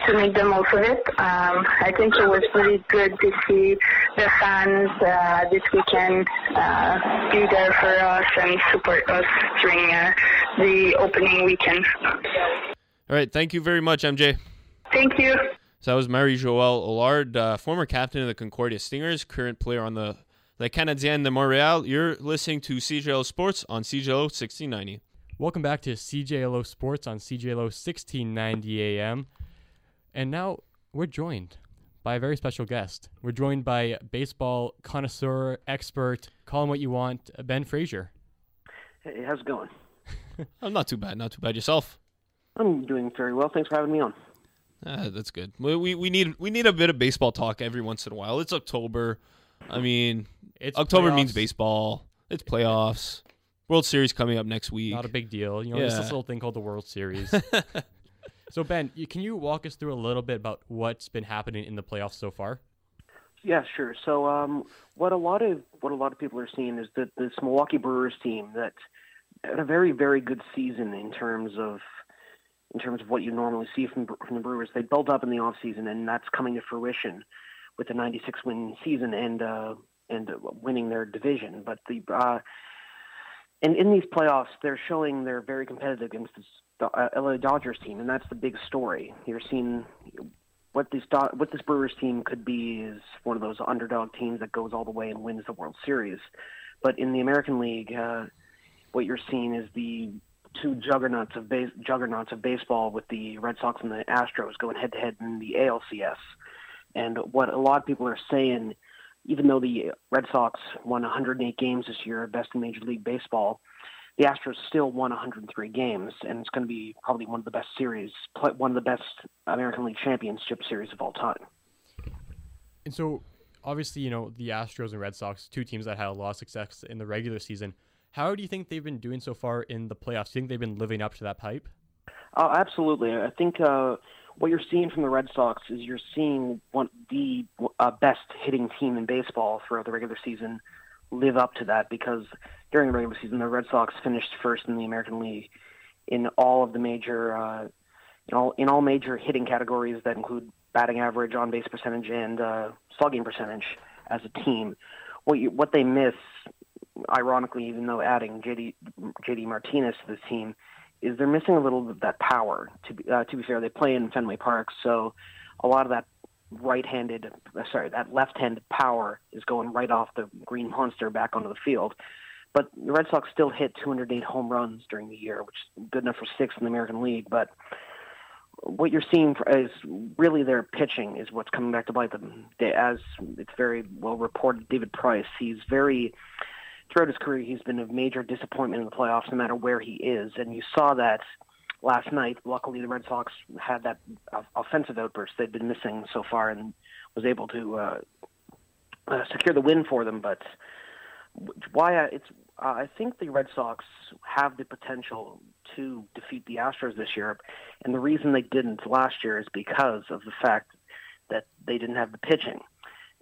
to make the most of it. Um, I think it was really good to see the fans uh, this weekend uh, be there for us and support us during uh, the opening weekend. All right, thank you very much, MJ. Thank you. So that was Marie Joëlle Allard, uh, former captain of the Concordia Stingers, current player on the Le Canadien de Montréal. You're listening to CJLO Sports on CJLO 1690. Welcome back to CJLO Sports on CJLO 1690 AM. And now we're joined by a very special guest. We're joined by baseball connoisseur, expert, call him what you want, Ben Frazier. Hey, how's it going? I'm *laughs* not too bad. Not too bad. Yourself? I'm doing very well. Thanks for having me on. Uh, that's good. We, we we need we need a bit of baseball talk every once in a while. It's October. I mean, It's October means baseball. It's playoffs. World Series coming up next week. Not a big deal. You know, there's Yeah. this little thing called the World Series. *laughs* so, Ben, can you walk us through a little bit about what's been happening in the playoffs so far? Yeah, sure. So, um, what a lot of what a lot of people are seeing is that this Milwaukee Brewers team that had a very very good season in terms of in terms of what you normally see from from the Brewers. They built up in the off season, and that's coming to fruition with the 96 win season and uh, and winning their division. But the uh, and in these playoffs, they're showing they're very competitive against this uh, LA Dodgers team, and that's the big story. You're seeing what this Do- what this Brewers team could be is one of those underdog teams that goes all the way and wins the World Series. But in the American League, uh, what you're seeing is the two juggernauts of base- juggernauts of baseball with the Red Sox and the Astros going head to head in the ALCS. And what a lot of people are saying, even though the Red Sox won 108 games this year, best in Major League Baseball, the Astros still won 103 games, and it's going to be probably one of the best series, one of the best American League Championship series of all time. And so, obviously, you know, the Astros and Red Sox, two teams that had a lot of success in the regular season. How do you think they've been doing so far in the playoffs? Do you think they've been living up to that hype? Oh, absolutely. I think uh, what you're seeing from the Red Sox is you're seeing one the uh, best hitting team in baseball throughout the regular season live up to that because during the regular season the Red Sox finished first in the American League in all of the major uh, in all in all major hitting categories that include batting average, on base percentage, and uh, slugging percentage as a team. What you, what they miss, ironically, even though adding JD JD Martinez to the team, is they're missing a little bit of that power. To be, uh, to be fair, they play in Fenway Park, so a lot of that right-handed, uh, sorry, that left-handed power is going right off the green monster back onto the field. But the Red Sox still hit 208 home runs during the year, which is good enough for sixth in the American League. But what you're seeing is really their pitching is what's coming back to bite them. As it's very well reported, David Price, he's very throughout his career, he's been a major disappointment in the playoffs, no matter where he is. And you saw that last night. Luckily, the Red Sox had that offensive outburst they'd been missing so far, and was able to uh, uh, secure the win for them. But why I- it's uh, I think the Red Sox have the potential to defeat the Astros this year, and the reason they didn't last year is because of the fact that they didn't have the pitching.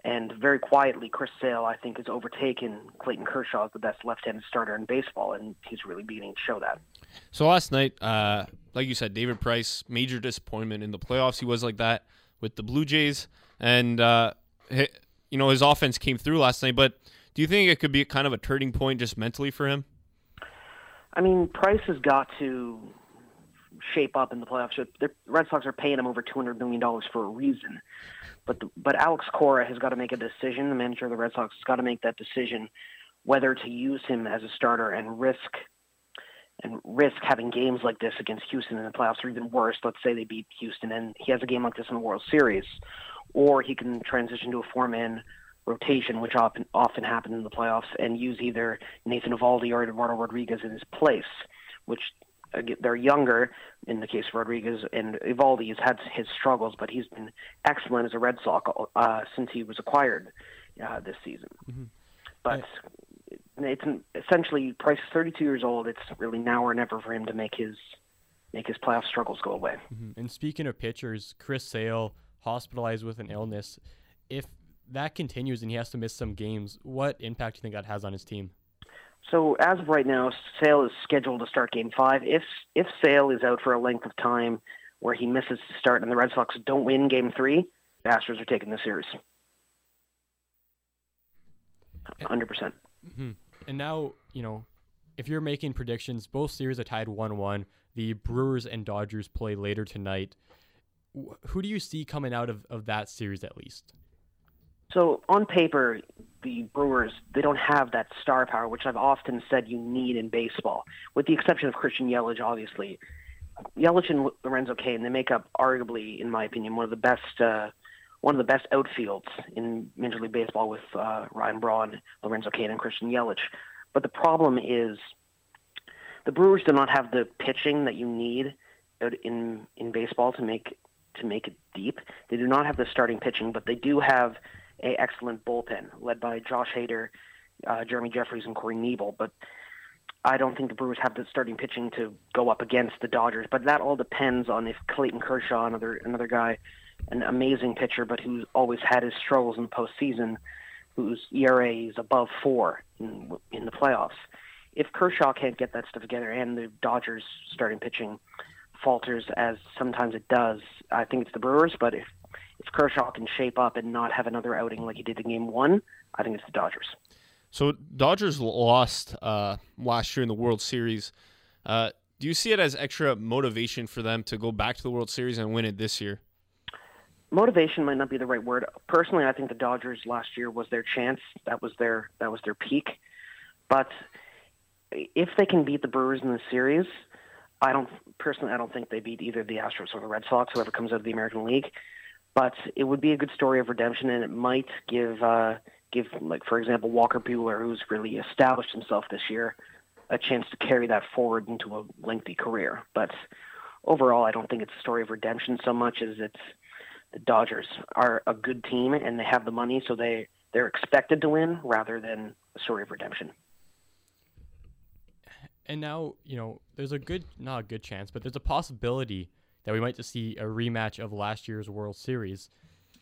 And very quietly, Chris Sale, I think, has overtaken Clayton Kershaw as the best left-handed starter in baseball, and he's really beginning to show that. So last night, uh, like you said, David Price, major disappointment in the playoffs. He was like that with the Blue Jays, and uh, you know his offense came through last night, but do you think it could be kind of a turning point just mentally for him? I mean, Price has got to shape up in the playoffs. The Red Sox are paying him over two hundred million dollars for a reason, but the, but Alex Cora has got to make a decision. The manager of the Red Sox has got to make that decision whether to use him as a starter and risk and risk having games like this against Houston in the playoffs, or even worse. Let's say they beat Houston and he has a game like this in the World Series, or he can transition to a four-man rotation, which often often happens in the playoffs, and use either Nathan Eovaldi or Eduardo Rodriguez in his place, which they're younger in the case of Rodriguez, and Eovaldi has had his struggles, but he's been excellent as a Red Sox uh, since he was acquired uh, this season. Mm-hmm. But it's essentially, Price is 32 years old. It's really now or never for him to make his make his playoff struggles go away. Mm-hmm. And speaking of pitchers, Chris Sale hospitalized with an illness. If that continues and he has to miss some games, what impact do you think that has on his team? So as of right now, Sale is scheduled to start Game Five. If if Sale is out for a length of time where he misses to start and the Red Sox don't win Game Three, the Astros are taking the series. Hundred percent. Mm-hmm. And now you know, if you're making predictions, both series are tied one-one. The Brewers and Dodgers play later tonight. Who do you see coming out of, of that series at least? So on paper, the Brewers they don't have that star power, which I've often said you need in baseball, with the exception of Christian Yelich, obviously. Yelich and Lorenzo Cain they make up arguably, in my opinion, one of the best uh, one of the best outfields in Major League Baseball with uh, Ryan Braun, Lorenzo Cain, and Christian Yelich. But the problem is the Brewers do not have the pitching that you need in in baseball to make to make it deep. They do not have the starting pitching, but they do have a excellent bullpen led by Josh Hader, uh, Jeremy Jeffress, and Corey Knebel. But I don't think the Brewers have the starting pitching to go up against the Dodgers. But that all depends on if Clayton Kershaw, another another guy, an amazing pitcher, but who's always had his struggles in the postseason, whose ERA is above four in in the playoffs. If Kershaw can't get that stuff together, and the Dodgers starting pitching falters as sometimes it does, I think it's the Brewers. But if if Kershaw can shape up and not have another outing like he did in Game One, I think it's the Dodgers. So Dodgers lost uh, last year in the World Series. Uh, do you see it as extra motivation for them to go back to the World Series and win it this year? Motivation might not be the right word. Personally, I think the Dodgers last year was their chance. That was their that was their peak. But if they can beat the Brewers in the series, I don't personally I don't think they beat either the Astros or the Red Sox, whoever comes out of the American League. But it would be a good story of redemption, and it might give uh, give like for example Walker Buehler, who's really established himself this year, a chance to carry that forward into a lengthy career. But overall, I don't think it's a story of redemption so much as it's the Dodgers are a good team and they have the money, so they they're expected to win rather than a story of redemption. And now, you know, there's a good, not a good chance, but there's a possibility that we might just see a rematch of last year's World Series.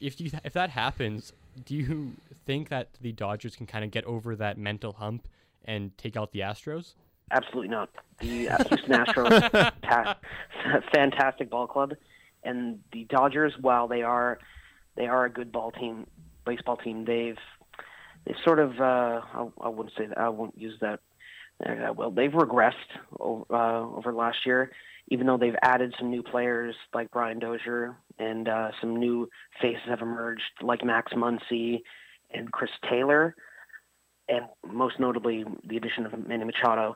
If you if that happens, do you think that the Dodgers can kind of get over that mental hump and take out the Astros? Absolutely not. The Houston Astros, ta- *laughs* fantastic ball club, and the Dodgers, while they are they are a good ball team, baseball team, they've they sort of uh, I, I wouldn't say that I won't use that. Uh, well, they've regressed over, uh, over last year even though they've added some new players like Brian Dozier and uh, some new faces have emerged like Max Muncy and Chris Taylor, and most notably the addition of Manny Machado.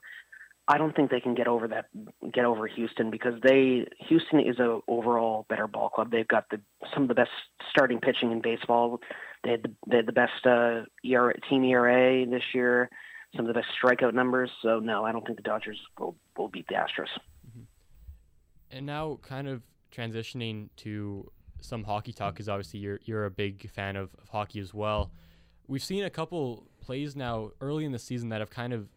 I don't think they can get over that, get over Houston because they Houston is a overall better ball club. They've got the some of the best starting pitching in baseball. They had the, they had the best uh, ERA, team ERA this year. Some of the best strikeout numbers. So no, I don't think the Dodgers will will beat the Astros and now kind of transitioning to some hockey talk because obviously you're you're a big fan of, of hockey as well. We've seen a couple plays now early in the season that have kind of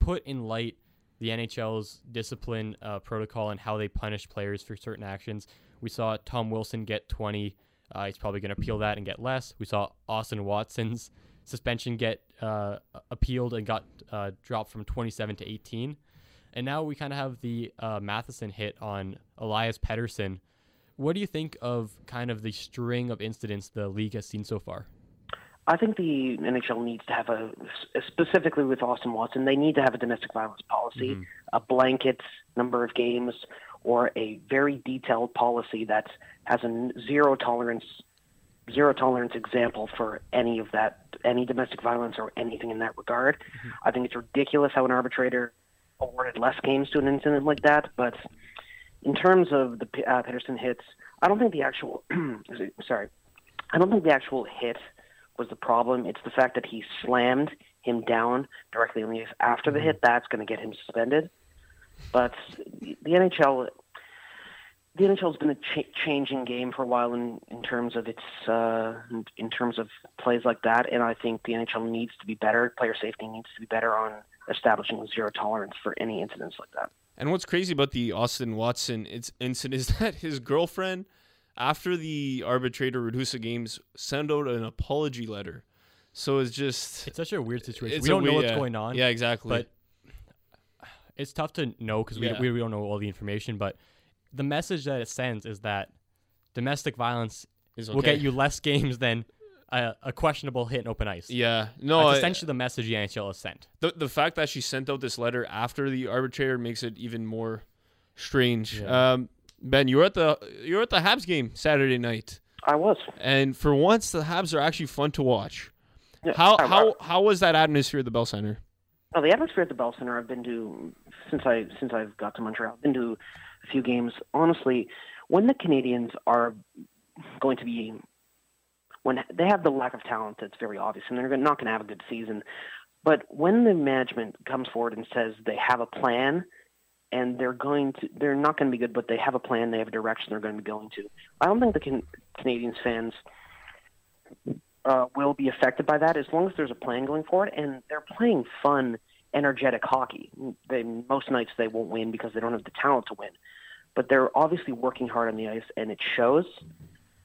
put in light the NHL's discipline uh, protocol and how they punish players for certain actions. We saw Tom Wilson get 20. Uh, he's probably going to appeal that and get less. We saw Austin Watson's *laughs* suspension get uh, appealed and got uh, dropped from 27 to 18. And now we kind of have the uh, Matheson hit on Elias Pettersson. What do you think of kind of the string of incidents the league has seen so far? I think the NHL needs to have a specifically with Austin Watson. They need to have a domestic violence policy, a blanket number of games, or a very detailed policy that has a zero tolerance zero tolerance example for any of that any domestic violence or anything in that regard. I think it's ridiculous how an arbitrator awarded less games to an incident like that, but in terms of the uh, Pettersson hits, I don't think the actual *clears throat* sorry, I don't think the actual hit was the problem. It's the fact that he slammed him down directly on the ice after the hit. That's going to get him suspended. But the NHL, the NHL has been a ch- changing game for a while in, in terms of its uh, in, in terms of plays like that, and I think the NHL needs to be better. Player safety needs to be better on establishing zero tolerance for any incidents like that. And what's crazy about the Austin Watson it's- incident is *laughs* that his girlfriend, after the arbitrator reduced the games, sent out an apology letter. So it's just It's such a weird situation. We don't know what's yeah. going on. Yeah, exactly. But it's tough to know because Yeah. we, we don't know all the information. But the message that it sends is that domestic violence Is will get you less games than a, a questionable hit in open ice. Yeah, no, That's I- essentially the message the NHL has sent. the the fact that she sent out this letter after the arbitrator makes it even more strange. Yeah. Um, ben, you were at the you were at the Habs game Saturday night. I was, and for once, the Habs are actually fun to watch. Yeah, how I- how how was that atmosphere at the Bell Center? Well, the atmosphere at the Bell Center, I've been to since I since I've got to Montreal. I've been to a few games. Honestly, when the Canadians are going to be when they have the lack of talent, that's very obvious, and they're not going to have a good season. But when the management comes forward and says they have a plan, and they're going to, they're not going to be good, but they have a plan, they have a direction they're going to be going to. I don't think the can, Canadians fans uh, will be affected by that as long as there's a plan going forward and they're playing fun, energetic hockey. They, most nights they won't win because they don't have the talent to win, but they're obviously working hard on the ice and it shows.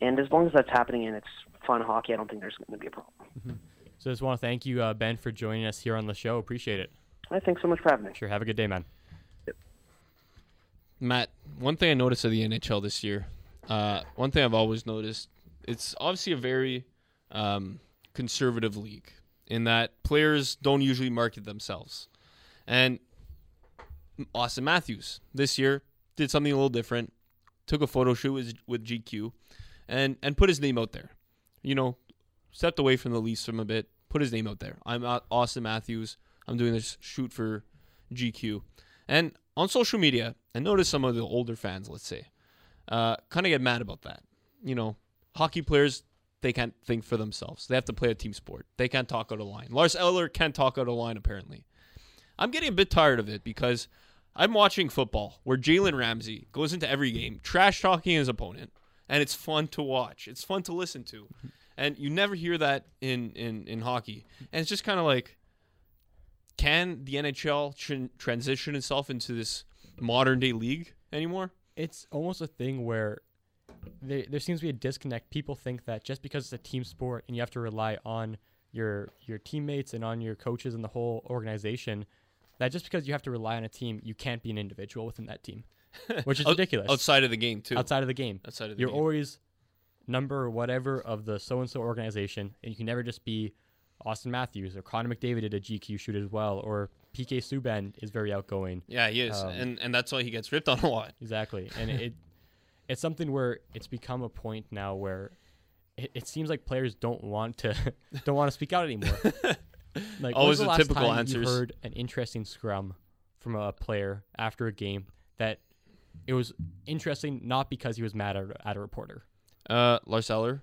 And as long as that's happening and it's fun hockey, I don't think there's going to be a problem. So I just want to thank you, uh, Ben, for joining us here on the show. Appreciate it. I thanks so much for having me. Sure. Have a good day, man. Matt, one thing I noticed of the NHL this year, uh, one thing I've always noticed, it's obviously a very um, conservative league in that players don't usually market themselves. And Auston Matthews this year did something a little different, took a photo shoot with, with GQ, and and put his name out there. You know, stepped away from the Leafs from a bit, put his name out there. I'm Auston Matthews. I'm doing this shoot for GQ, and on social media, I noticed some of the older fans, let's say, uh, kind of get mad about that. You know, hockey players they can't think for themselves. They have to play a team sport. They can't talk out of line. Lars Eller can't talk out of line apparently. I'm getting a bit tired of it because I'm watching football where Jalen Ramsey goes into every game trash talking his opponent, and it's fun to watch. It's fun to listen to, mm-hmm. and you never hear that in in in hockey. Mm-hmm. And it's just kind of like, can the NHL tran- transition itself into this modern day league anymore? It's almost a thing where there, there seems to be a disconnect. People think that just because it's a team sport and you have to rely on your your teammates and on your coaches and the whole organization, that just because you have to rely on a team, you can't be an individual within that team, *laughs* which is Out- ridiculous. outside of the game, too. Outside of the game. Outside of the game. You're game. always number whatever of the so and so organization, and you can never just be Auston Matthews or Connor McDavid did a GQ shoot as well, or PK Subban is very outgoing. Yeah, he is, Um, and and that's why he gets ripped on a lot. Exactly, and *laughs* it it's something where it's become a point now where it, it seems like players don't want to *laughs* don't want to speak out anymore. like Always when's the the last typical time answers. You heard an interesting scrum from a player after a game that it was interesting not because he was mad at, a reporter. Uh, Lars Eller